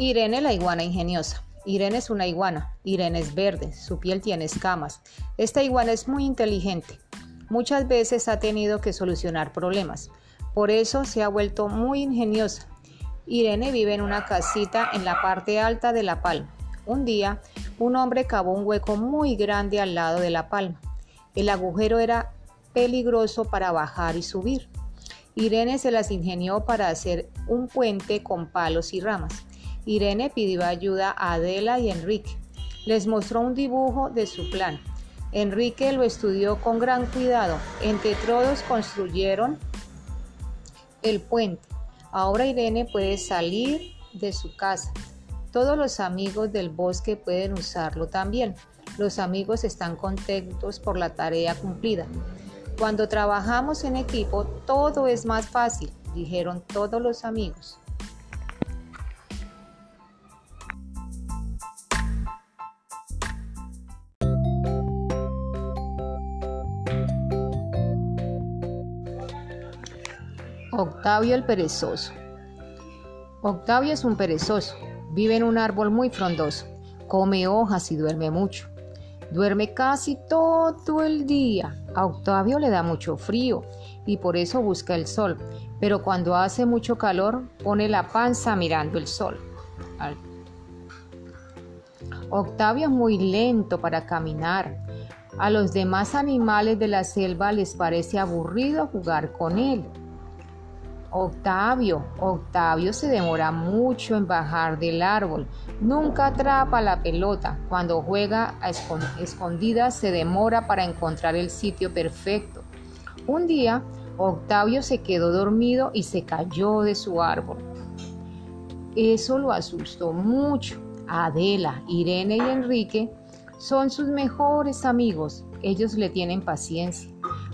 Irene la iguana ingeniosa. Irene es una iguana. Irene es verde. Su piel tiene escamas. Esta iguana es muy inteligente. Muchas veces ha tenido que solucionar problemas. Por eso se ha vuelto muy ingeniosa. Irene vive en una casita en la parte alta de la palma. Un día, un hombre cavó un hueco muy grande al lado de la palma. El agujero era peligroso para bajar y subir. Irene se las ingenió para hacer un puente con palos y ramas. Irene pidió ayuda a Adela y Enrique. Les mostró un dibujo de su plan. Enrique lo estudió con gran cuidado. Entre todos construyeron el puente. Ahora Irene puede salir de su casa. Todos los amigos del bosque pueden usarlo también. Los amigos están contentos por la tarea cumplida. Cuando trabajamos en equipo, todo es más fácil, dijeron todos los amigos. Octavio el perezoso. Octavio es un perezoso. Vive en un árbol muy frondoso. Come hojas y duerme mucho. Duerme casi todo el día. A Octavio le da mucho frío y por eso busca el sol, pero cuando hace mucho calor pone la panza mirando el sol. Octavio es muy lento para caminar. A los demás animales de la selva les parece aburrido jugar con él. Octavio, Octavio se demora mucho en bajar del árbol. Nunca atrapa la pelota. Cuando juega a escondidas se demora para encontrar el sitio perfecto. Un día, Octavio se quedó dormido y se cayó de su árbol. Eso lo asustó mucho. Adela, Irene y Enrique son sus mejores amigos. Ellos le tienen paciencia.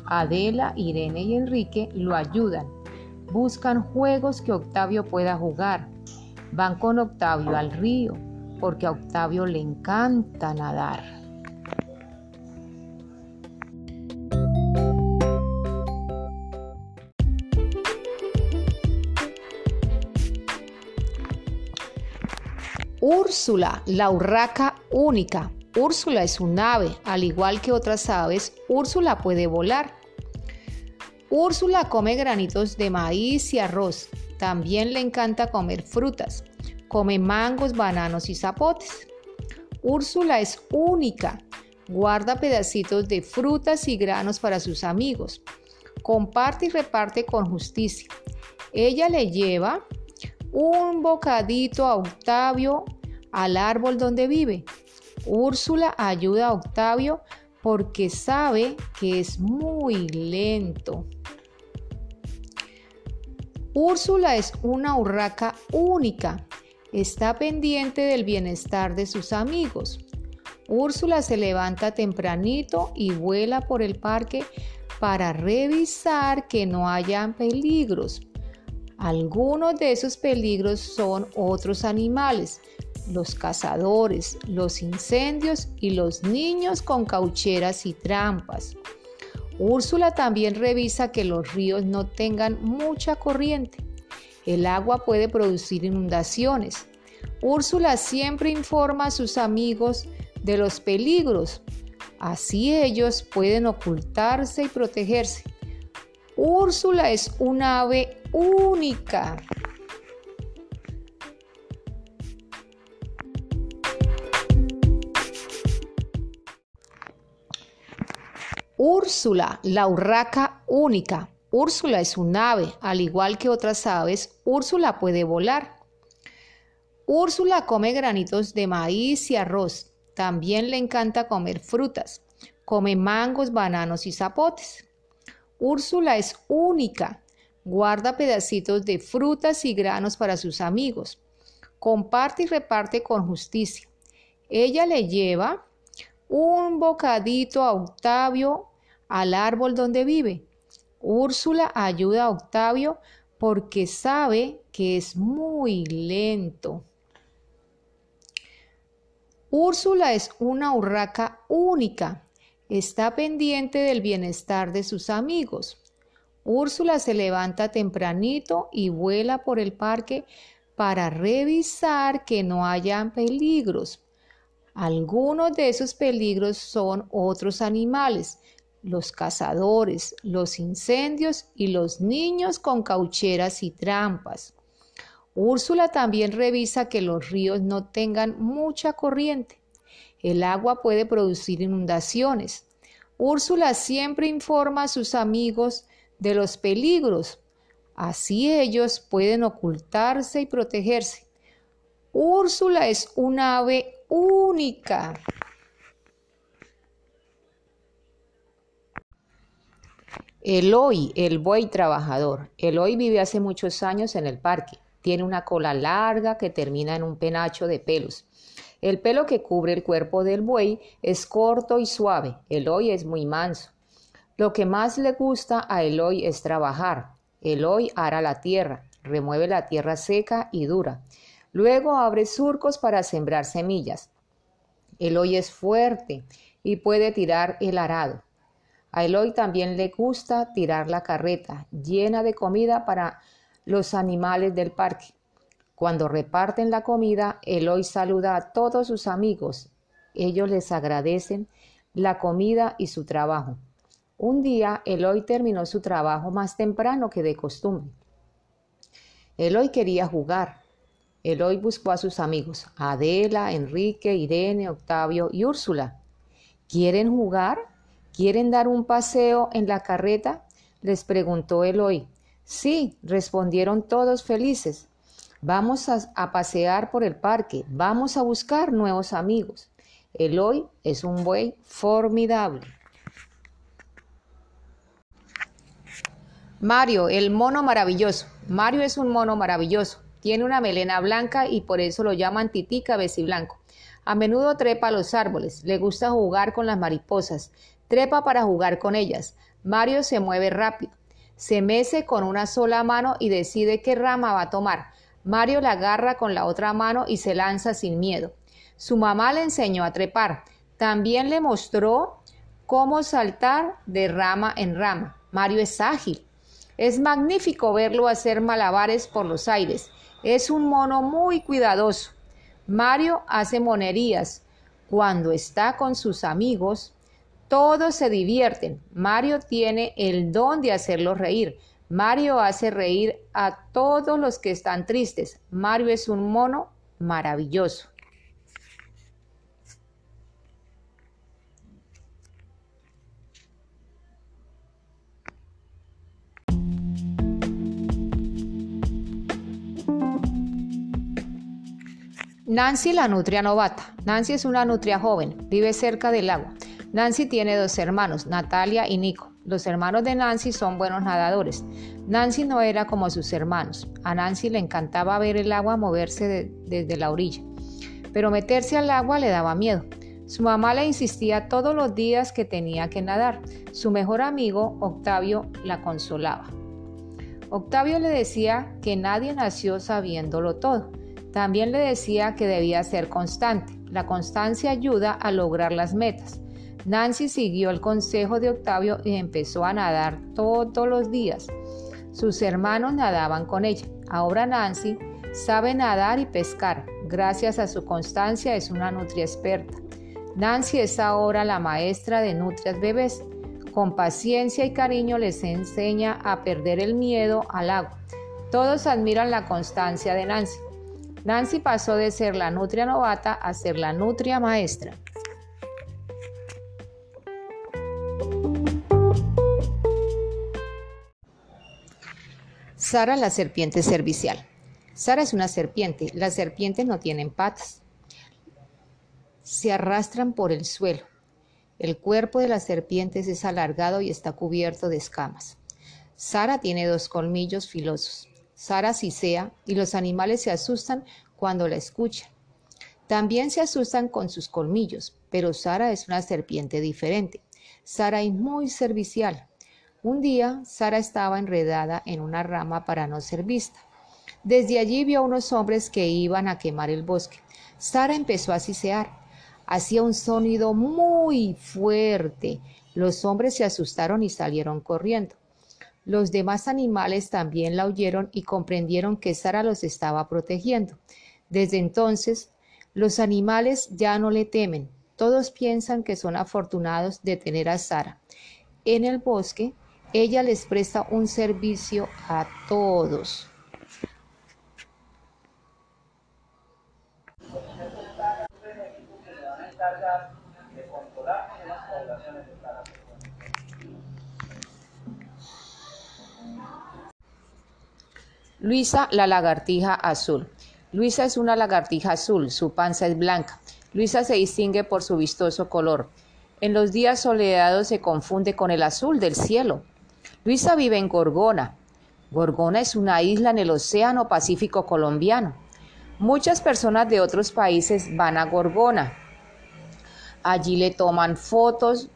Adela, Irene y Enrique lo ayudan Buscan juegos que Octavio pueda jugar. Van con Octavio al río porque a Octavio le encanta nadar. Úrsula, la urraca única. Úrsula es un ave, al igual que otras aves, Úrsula puede volar. Úrsula come granitos de maíz y arroz. También le encanta comer frutas. Come mangos, bananos y zapotes. Úrsula es única. Guarda pedacitos de frutas y granos para sus amigos. Comparte y reparte con justicia. Ella le lleva un bocadito a Octavio al árbol donde vive. Úrsula ayuda a Octavio porque sabe que es muy lento. Úrsula es una urraca única. Está pendiente del bienestar de sus amigos. Úrsula se levanta tempranito y vuela por el parque para revisar que no hayan peligros. Algunos de esos peligros son otros animales, los cazadores, los incendios y los niños con caucheras y trampas. Úrsula también revisa que los ríos no tengan mucha corriente. El agua puede producir inundaciones. Úrsula siempre informa a sus amigos de los peligros. Así ellos pueden ocultarse y protegerse. Úrsula es un ave única. Úrsula, la urraca única. Úrsula es un ave, al igual que otras aves, Úrsula puede volar. Úrsula come granitos de maíz y arroz. También le encanta comer frutas. Come mangos, bananos y zapotes. Úrsula es única. Guarda pedacitos de frutas y granos para sus amigos. Comparte y reparte con justicia. Ella le lleva un bocadito a Octavio al árbol donde vive. Úrsula ayuda a Octavio porque sabe que es muy lento. Úrsula es una urraca única. Está pendiente del bienestar de sus amigos. Úrsula se levanta tempranito y vuela por el parque para revisar que no hayan peligros. Algunos de esos peligros son otros animales, los cazadores, los incendios y los niños con caucheras y trampas. Úrsula también revisa que los ríos no tengan mucha corriente. El agua puede producir inundaciones. Úrsula siempre informa a sus amigos de los peligros. Así ellos pueden ocultarse y protegerse. Úrsula es un ave única. Eloy, el buey trabajador. Eloy vive hace muchos años en el parque. Tiene una cola larga que termina en un penacho de pelos. El pelo que cubre el cuerpo del buey es corto y suave. Eloy es muy manso. Lo que más le gusta a Eloy es trabajar. Eloy ara la tierra, remueve la tierra seca y dura. Luego abre surcos para sembrar semillas. Eloy es fuerte y puede tirar el arado. A Eloy también le gusta tirar la carreta llena de comida para los animales del parque. Cuando reparten la comida, Eloy saluda a todos sus amigos. Ellos les agradecen la comida y su trabajo. Un día, Eloy terminó su trabajo más temprano que de costumbre. Eloy quería jugar. Eloy buscó a sus amigos, Adela, Enrique, Irene, Octavio y Úrsula. ¿Quieren jugar? ¿Quieren dar un paseo en la carreta? les preguntó Eloy. Sí, respondieron todos felices. Vamos a, pasear por el parque, vamos a buscar nuevos amigos. Eloy es un buey formidable. Mario, el mono maravilloso. Mario es un mono maravilloso. Tiene una melena blanca y por eso lo llaman tití blanco. A menudo trepa a los árboles, le gusta jugar con las mariposas, trepa para jugar con ellas. Mario se mueve rápido, se mece con una sola mano y decide qué rama va a tomar. Mario la agarra con la otra mano y se lanza sin miedo. Su mamá le enseñó a trepar. También le mostró cómo saltar de rama en rama. Mario es ágil. Es magnífico verlo hacer malabares por los aires. Es un mono muy cuidadoso. Mario hace monerías. Cuando está con sus amigos, todos se divierten. Mario tiene el don de hacerlos reír. Mario hace reír a todos los que están tristes. Mario es un mono maravilloso. Nancy la nutria novata. Nancy es una nutria joven, vive cerca del agua. Nancy tiene dos hermanos, Natalia y Nico. Los hermanos de Nancy son buenos nadadores. Nancy no era como sus hermanos. A Nancy le encantaba ver el agua moverse desde la orilla, pero meterse al agua le daba miedo. Su mamá le insistía todos los días que tenía que nadar. Su mejor amigo, Octavio, la consolaba. Octavio le decía que nadie nació sabiéndolo todo. También le decía que debía ser constante. La constancia ayuda a lograr las metas. Nancy siguió el consejo de Octavio y empezó a nadar todos los días. Sus hermanos nadaban con ella. Ahora Nancy sabe nadar y pescar. Gracias a su constancia es una nutria experta. Nancy es ahora la maestra de nutrias bebés. Con paciencia y cariño les enseña a perder el miedo al agua. Todos admiran la constancia de Nancy. Nancy pasó de ser la nutria novata a ser la nutria maestra. Sara la serpiente servicial. Sara es una serpiente. Las serpientes no tienen patas. Se arrastran por el suelo. El cuerpo de las serpientes es alargado y está cubierto de escamas. Sara tiene dos colmillos filosos. Sara sisea y los animales se asustan cuando la escuchan. También se asustan con sus colmillos, pero Sara es una serpiente diferente. Sara es muy servicial. Un día, Sara estaba enredada en una rama para no ser vista. Desde allí vio a unos hombres que iban a quemar el bosque. Sara empezó a sisear. Hacía un sonido muy fuerte. Los hombres se asustaron y salieron corriendo. Los demás animales también la oyeron y comprendieron que Sara los estaba protegiendo. Desde entonces, los animales ya no le temen. Todos piensan que son afortunados de tener a Sara. En el bosque, ella les presta un servicio a todos. Luisa, la lagartija azul. Luisa es una lagartija azul, su panza es blanca. Luisa se distingue por su vistoso color. En los días soleados se confunde con el azul del cielo. Luisa vive en Gorgona. Gorgona es una isla en el Océano Pacífico colombiano. Muchas personas de otros países van a Gorgona. Allí le toman fotos,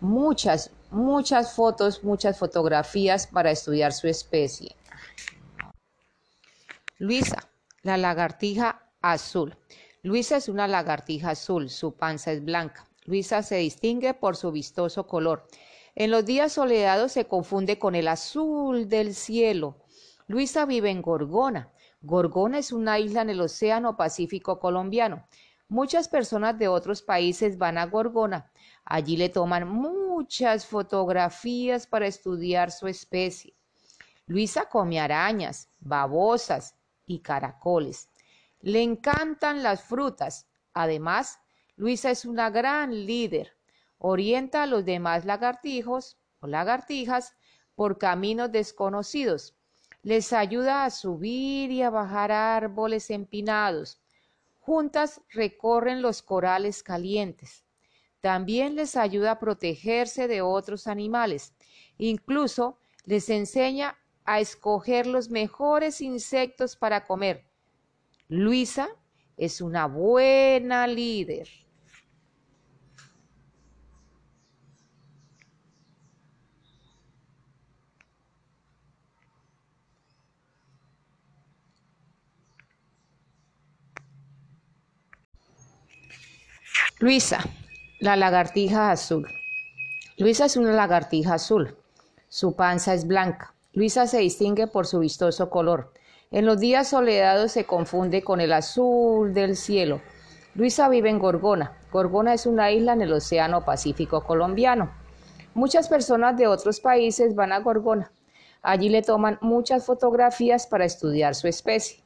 muchas, muchas fotos, muchas fotografías para estudiar su especie. Luisa, la lagartija azul. Luisa es una lagartija azul, su panza es blanca. Luisa se distingue por su vistoso color. En los días soleados se confunde con el azul del cielo. Luisa vive en Gorgona. Gorgona es una isla en el Océano Pacífico colombiano. Muchas personas de otros países van a Gorgona. Allí le toman muchas fotografías para estudiar su especie. Luisa come arañas, babosas, y caracoles. Le encantan las frutas. Además, Luisa es una gran líder. Orienta a los demás lagartijos o lagartijas por caminos desconocidos. Les ayuda a subir y a bajar árboles empinados. Juntas recorren los corales calientes. También les ayuda a protegerse de otros animales. Incluso les enseña a escoger los mejores insectos para comer. Luisa es una buena líder. Luisa, la lagartija azul. Luisa es una lagartija azul. Su panza es blanca. Luisa se distingue por su vistoso color. En los días soleados se confunde con el azul del cielo. Luisa vive en Gorgona. Gorgona es una isla en el Océano Pacífico colombiano. Muchas personas de otros países van a Gorgona. Allí le toman muchas fotografías para estudiar su especie.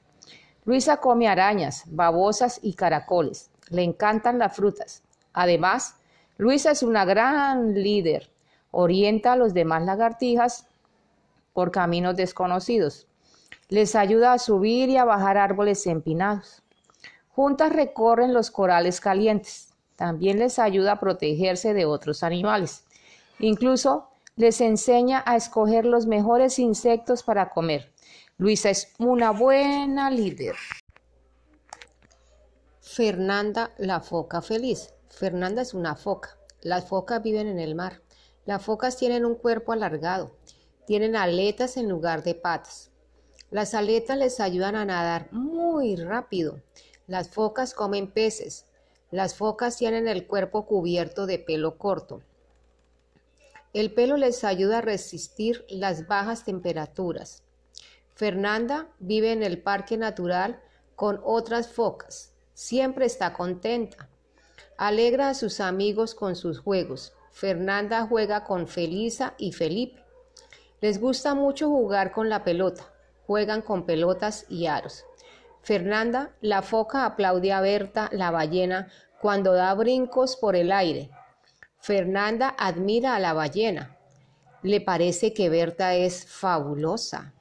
Luisa come arañas, babosas y caracoles. Le encantan las frutas. Además, Luisa es una gran líder. Orienta a los demás lagartijas por caminos desconocidos. Les ayuda a subir y a bajar árboles empinados. Juntas recorren los corales calientes. También les ayuda a protegerse de otros animales. Incluso les enseña a escoger los mejores insectos para comer. Luisa es una buena líder. Fernanda la foca feliz. Fernanda es una foca. Las focas viven en el mar. Las focas tienen un cuerpo alargado. Tienen aletas en lugar de patas. Las aletas les ayudan a nadar muy rápido. Las focas comen peces. Las focas tienen el cuerpo cubierto de pelo corto. El pelo les ayuda a resistir las bajas temperaturas. Fernanda vive en el parque natural con otras focas. Siempre está contenta. Alegra a sus amigos con sus juegos. Fernanda juega con Felisa y Felipe. Les gusta mucho jugar con la pelota. Juegan con pelotas y aros. Fernanda, la foca, aplaude a Berta, la ballena, cuando da brincos por el aire. Fernanda admira a la ballena. Le parece que Berta es fabulosa.